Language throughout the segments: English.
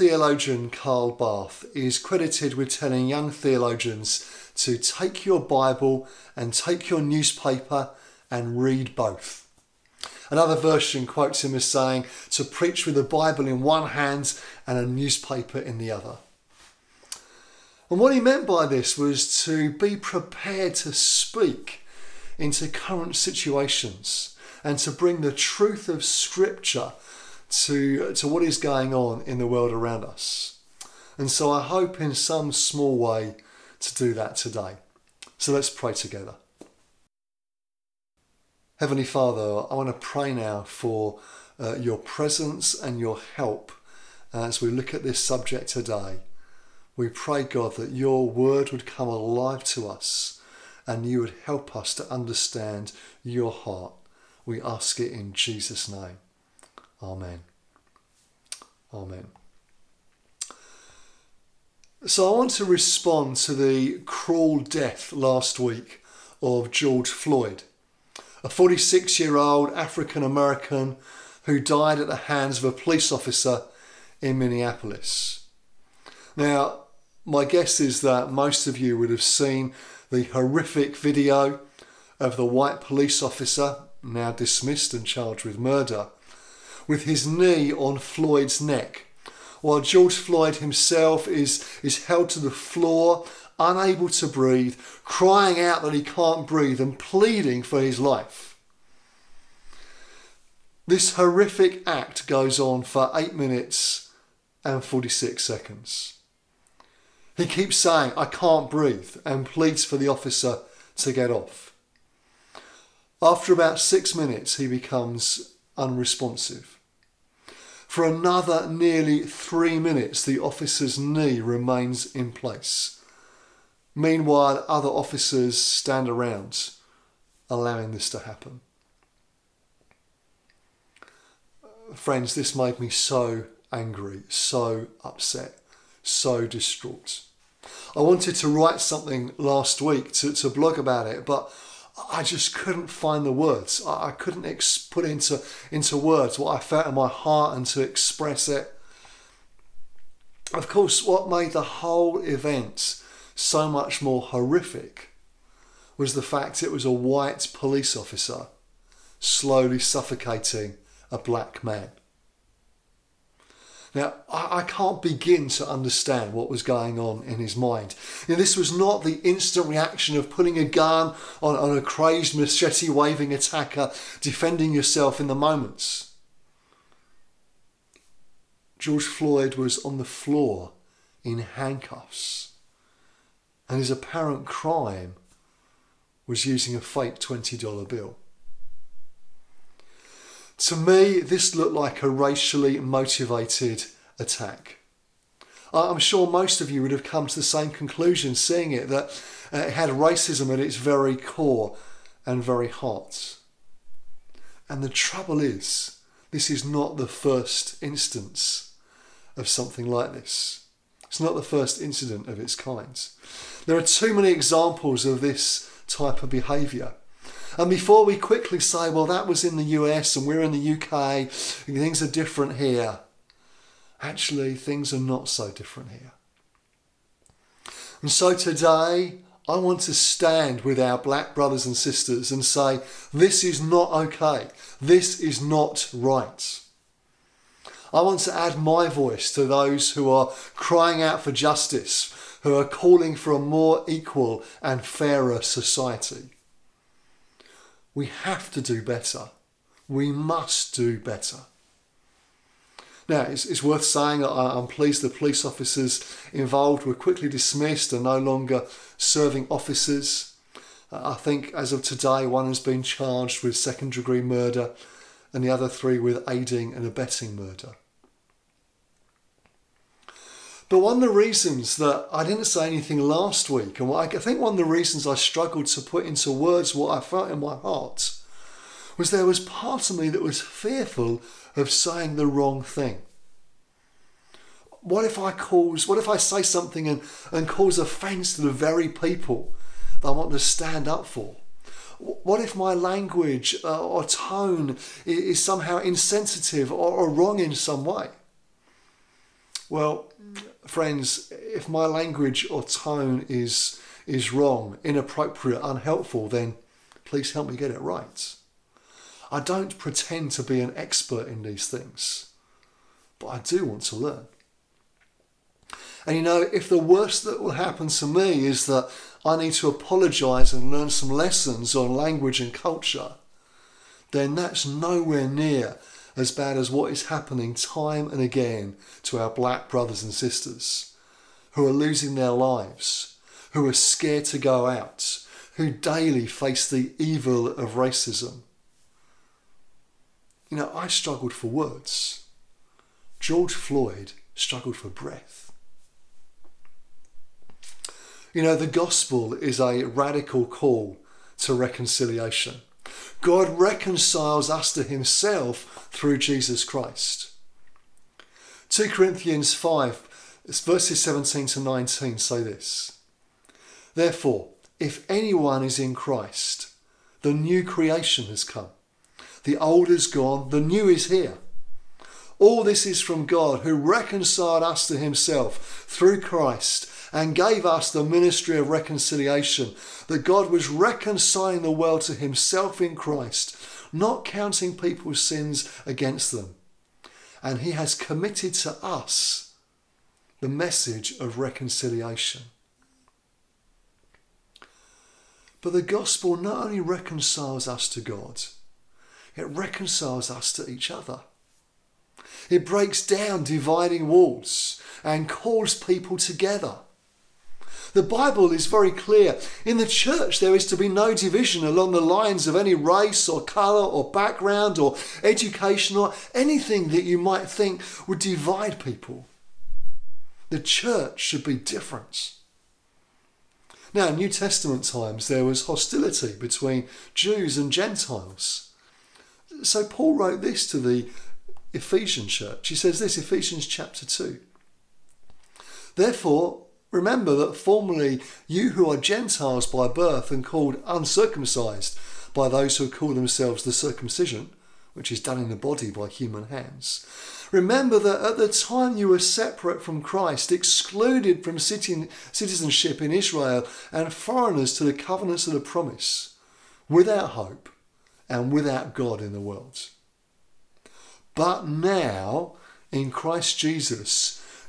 theologian Karl Barth is credited with telling young theologians to take your Bible and take your newspaper and read both. Another version quotes him as saying to preach with the Bible in one hand and a newspaper in the other. And what he meant by this was to be prepared to speak into current situations and to bring the truth of Scripture to, to what is going on in the world around us. And so I hope in some small way to do that today. So let's pray together. Heavenly Father, I want to pray now for uh, your presence and your help as we look at this subject today. We pray, God, that your word would come alive to us and you would help us to understand your heart. We ask it in Jesus' name. Amen. Amen. So I want to respond to the cruel death last week of George Floyd, a 46 year old African American who died at the hands of a police officer in Minneapolis. Now, my guess is that most of you would have seen the horrific video of the white police officer, now dismissed and charged with murder, with his knee on Floyd's neck, while George Floyd himself is, is held to the floor, unable to breathe, crying out that he can't breathe and pleading for his life. This horrific act goes on for 8 minutes and 46 seconds. He keeps saying, I can't breathe, and pleads for the officer to get off. After about six minutes, he becomes unresponsive. For another nearly three minutes, the officer's knee remains in place. Meanwhile, other officers stand around, allowing this to happen. Friends, this made me so angry, so upset, so distraught. I wanted to write something last week to, to blog about it, but I just couldn't find the words. I, couldn't ex- put into into words what I felt in my heart and to express it. Of course, what made the whole event so much more horrific was the fact it was a white police officer slowly suffocating a black man. Now, I, can't begin to understand what was going on in his mind. This was not the instant reaction of putting a gun on, on a crazed machete waving attacker, defending yourself in the moments. George Floyd was on the floor in handcuffs, and his apparent crime was using a fake $20 bill. To me, this looked like a racially motivated attack. I'm sure most of you would have come to the same conclusion seeing it that uh, it had racism at its very core and very heart. And the trouble is, this is not the first instance of something like this. It's not the first incident of its kind. There are too many examples of this type of behaviour. And before we quickly say, well, that was in the US and we're in the UK, things are different here, actually, things are not so different here. And so today, I want to stand with our black brothers and sisters and say, this is not okay. This is not right. I want to add my voice to those who are crying out for justice, who are calling for a more equal and fairer society. We have to do better. We must do better. Now, it's, it's worth saying that I'm pleased the police officers involved were quickly dismissed and no longer serving officers. Uh, I think as of today, one has been charged with second degree murder and the other three with aiding and abetting murder. But one of the reasons that I didn't say anything last week, and I think one of the reasons I struggled to put into words what I felt in my heart, was there was part of me that was fearful of saying the wrong thing. What if I cause, what if I say something and, and cause offence to the very people that I want to stand up for? What if my language uh, or tone is somehow insensitive or, or wrong in some way? Well, friends, if my language or tone is is wrong, inappropriate, unhelpful, then please help me get it right. I don't pretend to be an expert in these things, but I do want to learn. And you know, if the worst that will happen to me is that I need to apologize and learn some lessons on language and culture, then that's nowhere near as bad as what is happening time and again to our black brothers and sisters who are losing their lives, who are scared to go out, who daily face the evil of racism. You know, I struggled for words. George Floyd struggled for breath. You know, the gospel is a radical call to reconciliation. God reconciles us to himself through Jesus Christ. 2 Corinthians 5, verses 17 to 19 say this Therefore, if anyone is in Christ, the new creation has come. The old is gone, the new is here. All this is from God who reconciled us to himself through Christ and gave us the ministry of reconciliation, that God was reconciling the world to himself in Christ, not counting people's sins against them. And he has committed to us the message of reconciliation. But the gospel not only reconciles us to God, it reconciles us to each other. It breaks down dividing walls and calls people together. The Bible is very clear. In the church, there is to be no division along the lines of any race or colour or background or education or anything that you might think would divide people. The church should be different. Now, in New Testament times, there was hostility between Jews and Gentiles. So Paul wrote this to the Ephesian church. He says this, Ephesians chapter 2. Therefore, Remember that formerly you who are Gentiles by birth and called uncircumcised by those who call themselves the circumcision, which is done in the body by human hands. Remember that at the time you were separate from Christ, excluded from citizenship in Israel, and foreigners to the covenants of the promise, without hope and without God in the world. But now, in Christ Jesus,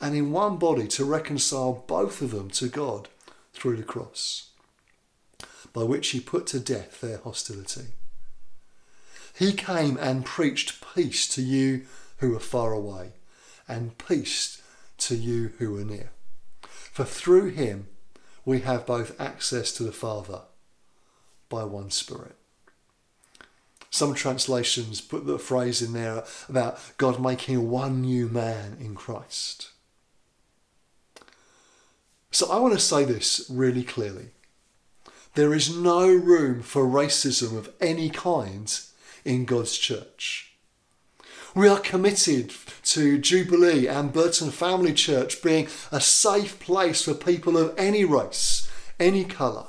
and in one body to reconcile both of them to God through the cross, by which he put to death their hostility. He came and preached peace to you who are far away, and peace to you who are near. For through him we have both access to the Father by one Spirit. Some translations put the phrase in there about God making one new man in Christ. So I want to say this really clearly. There is no room for racism of any kind in God's church. We are committed to Jubilee and Burton Family Church being a safe place for people of any race, any colour.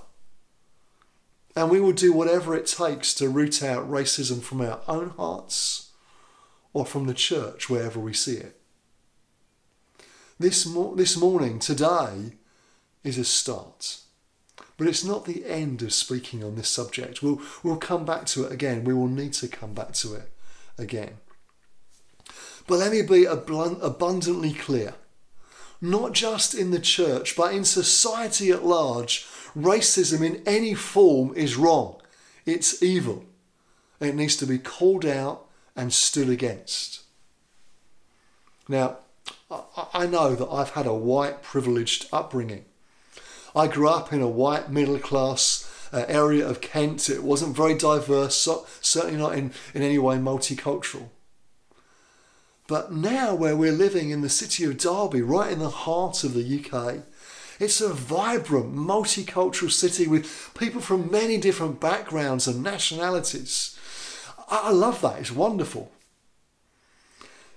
And we will do whatever it takes to root out racism from our own hearts or from the church wherever we see it. This, mo- this morning, today, is a start. But it's not the end of speaking on this subject. We'll, we'll come back to it again. We will need to come back to it again. But let me be abundantly clear. Not just in the church, but in society at large, racism in any form is wrong. It's evil. It needs to be called out and stood against. Now, I know that I've had a white privileged upbringing. I grew up in a white middle class uh, area of Kent. It wasn't very diverse, so, certainly not in, in any way multicultural. But now, where we're living in the city of Derby, right in the heart of the UK, it's a vibrant, multicultural city with people from many different backgrounds and nationalities. I love that, it's wonderful.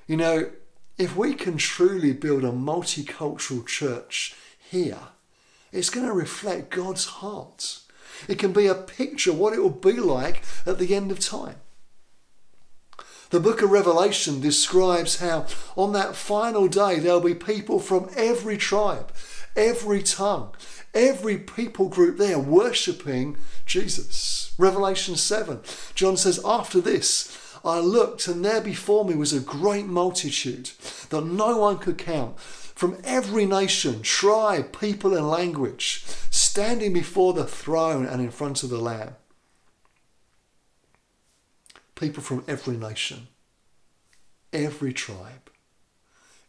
You know, if we can truly build a multicultural church here, it's going to reflect God's heart. It can be a picture of what it will be like at the end of time. The book of Revelation describes how on that final day there'll be people from every tribe, every tongue, every people group there worshipping Jesus. Revelation 7, John says, After this, I looked, and there before me was a great multitude that no one could count from every nation, tribe, people, and language, standing before the throne and in front of the Lamb people from every nation, every tribe,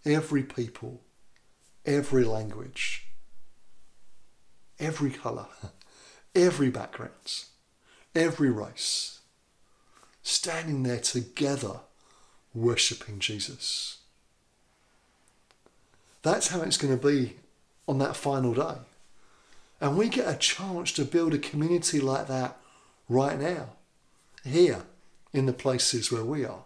every people, every language, every colour, every background, every race, standing there together worshipping Jesus. That's how it's going to be on that final day. And we get a chance to build a community like that right now, here in the places where we are.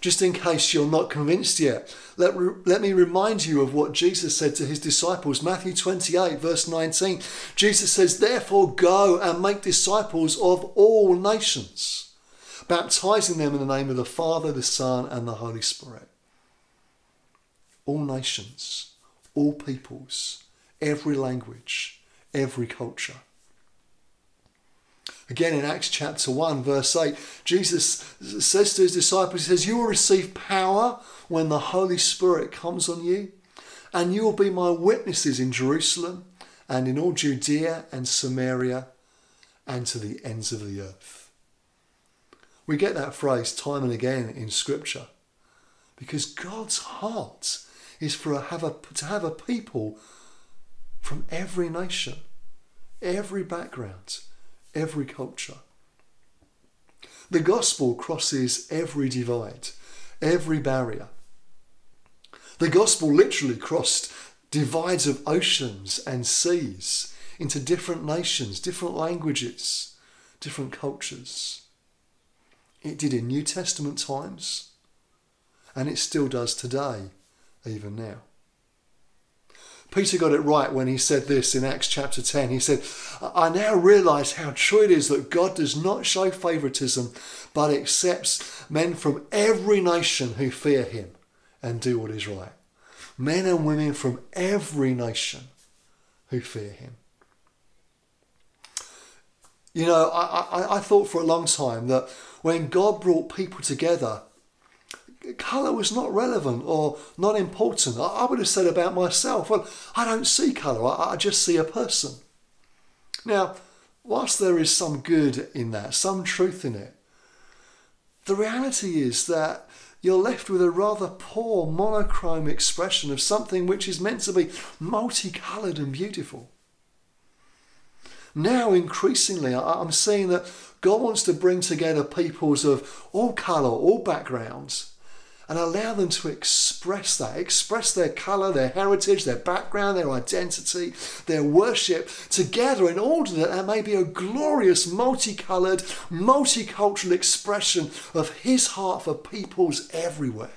Just in case you're not convinced yet, let, let me remind you of what Jesus said to his disciples. Matthew 28, verse 19. Jesus says, Therefore go and make disciples of all nations, baptizing them in the name of the Father, the Son, and the Holy Spirit. All nations, all peoples, every language, every culture. Again, in Acts chapter 1, verse 8, Jesus says to his disciples, He says, You will receive power when the Holy Spirit comes on you, and you will be my witnesses in Jerusalem and in all Judea and Samaria and to the ends of the earth. We get that phrase time and again in Scripture because God's heart is for a, have a, to have a people from every nation, every background, every culture. The gospel crosses every divide, every barrier. The gospel literally crossed divides of oceans and seas into different nations, different languages, different cultures. It did in New Testament times, and it still does today, even now. Peter got it right when he said this in Acts chapter 10. He said, I now realize how true it is that God does not show favoritism, but accepts men from every nation who fear him and do what is right. Men and women from every nation who fear him. You know, I, I, I thought for a long time that when God brought people together, colour was not relevant or not important. I, I, would have said about myself, well, I don't see colour, I, I just see a person. Now, whilst there is some good in that, some truth in it, the reality is that you're left with a rather poor monochrome expression of something which is meant to be multicoloured and beautiful. Now, increasingly, I'm seeing that God wants to bring together peoples of all colour, all backgrounds, and allow them to express that, express their colour, their heritage, their background, their identity, their worship together in order that there may be a glorious, multicoloured, multicultural expression of His heart for peoples everywhere.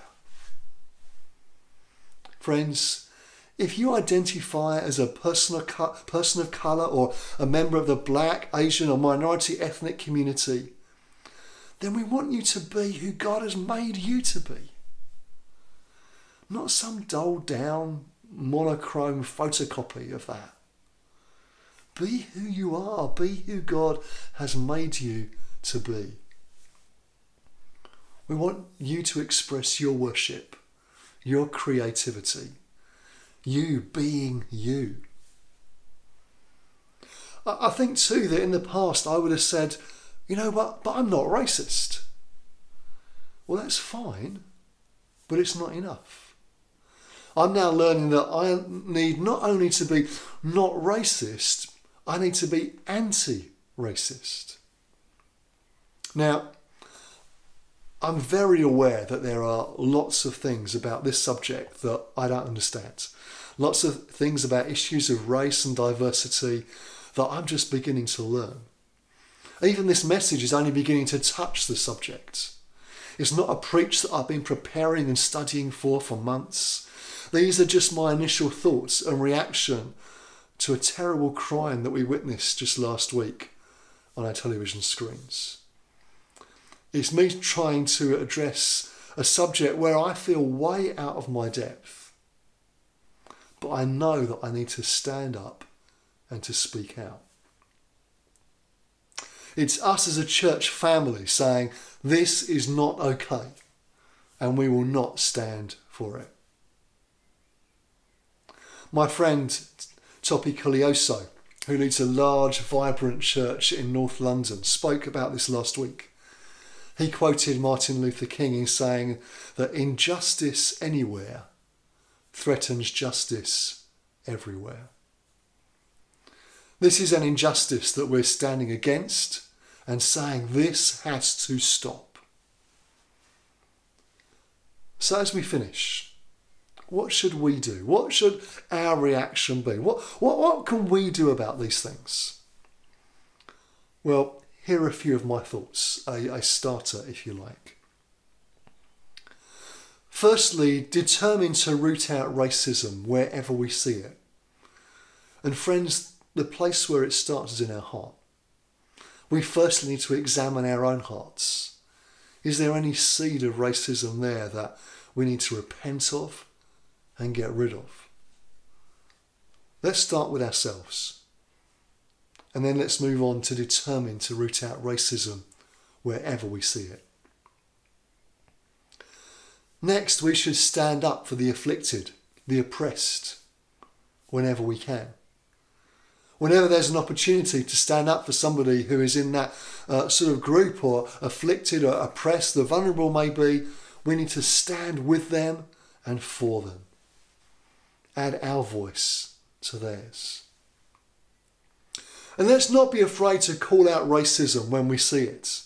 Friends, if you identify as a person of, person of colour or a member of the black, Asian, or minority ethnic community, then we want you to be who God has made you to be not some dulled down monochrome photocopy of that. Be who you are, be who God has made you to be. We want you to express your worship, your creativity, you being you. I think too that in the past I would have said, you know what, but I'm not racist. Well, that's fine, but it's not enough. I'm now learning that I need not only to be not racist, I need to be anti racist. Now, I'm very aware that there are lots of things about this subject that I don't understand. Lots of things about issues of race and diversity that I'm just beginning to learn. Even this message is only beginning to touch the subject. It's not a preach that I've been preparing and studying for for months. These are just my initial thoughts and reaction to a terrible crime that we witnessed just last week on our television screens. It's me trying to address a subject where I feel way out of my depth. But I know that I need to stand up and to speak out. It's us as a church family saying, this is not okay, and we will not stand for it. My friend Tope Koleoso, who leads a large, vibrant church in North London, spoke about this last week. He quoted Martin Luther King in saying that injustice anywhere threatens justice everywhere. This is an injustice that we're standing against and saying this has to stop. So, as we finish, what should we do? What should our reaction be? What, what, what can we do about these things? Well, here are a few of my thoughts, a, a starter, if you like. Firstly, determine to root out racism wherever we see it. And, friends, the place where it starts is in our heart. We firstly need to examine our own hearts. Is there any seed of racism there that we need to repent of and get rid of? Let's start with ourselves. And then let's move on to determine to root out racism wherever we see it. Next, we should stand up for the afflicted, the oppressed, whenever we can whenever there's an opportunity to stand up for somebody who is in that uh, sort of group or afflicted or oppressed, the vulnerable may be, we need to stand with them and for them. Add our voice to theirs. And let's not be afraid to call out racism when we see it.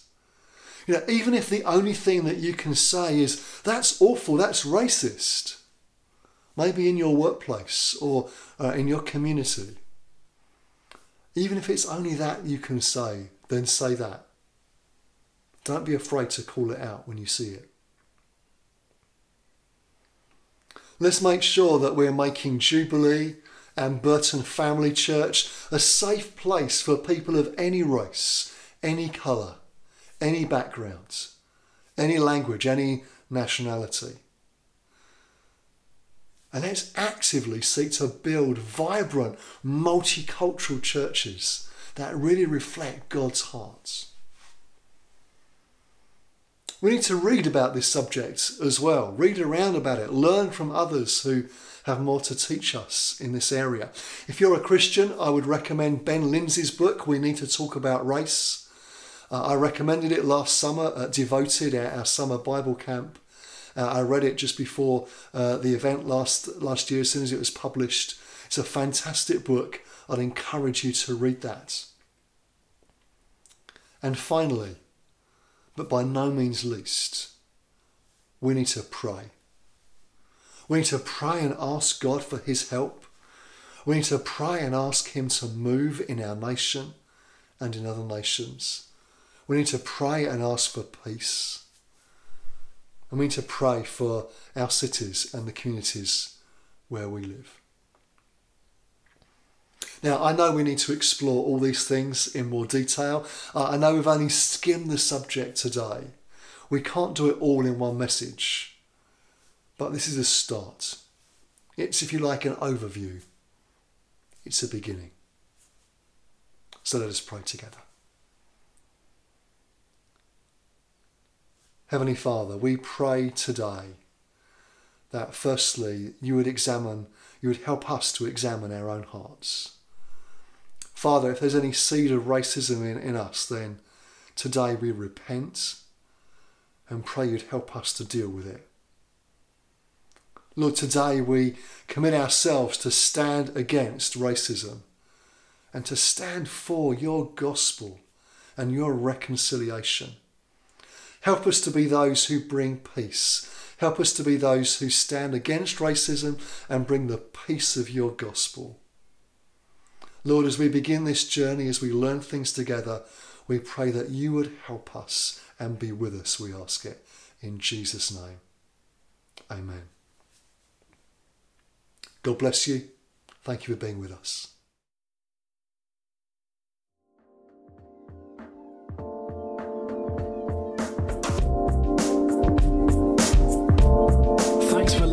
You know, even if the only thing that you can say is, that's awful, that's racist. Maybe in your workplace or uh, in your community. Even if it's only that you can say, then say that. Don't be afraid to call it out when you see it. Let's make sure that we're making Jubilee and Burton Family Church a safe place for people of any race, any colour, any background, any language, any nationality. And let's actively seek to build vibrant, multicultural churches that really reflect God's heart. We need to read about this subject as well, read around about it, learn from others who have more to teach us in this area. If you're a Christian, I would recommend Ben Lindsay's book, We Need to Talk About Race. Uh, I recommended it last summer at Devoted, our, our summer Bible camp. Uh, I read it just before uh, the event last last year, as soon as it was published. It's a fantastic book. I'd encourage you to read that. And finally, but by no means least, we need to pray. We need to pray and ask God for His help. We need to pray and ask Him to move in our nation and in other nations. We need to pray and ask for peace. And we need to pray for our cities and the communities where we live. Now, I know we need to explore all these things in more detail. Uh, I know we've only skimmed the subject today. We can't do it all in one message. But this is a start. It's, if you like, an overview. It's a beginning. So let us pray together. Heavenly Father, we pray today that firstly you would examine, you would help us to examine our own hearts. Father, if there's any seed of racism in, in us, then today we repent and pray you'd help us to deal with it. Lord, today we commit ourselves to stand against racism and to stand for your gospel and your reconciliation. Help us to be those who bring peace. Help us to be those who stand against racism and bring the peace of your gospel. Lord, as we begin this journey, as we learn things together, we pray that you would help us and be with us, we ask it. In Jesus' name. Amen. God bless you. Thank you for being with us.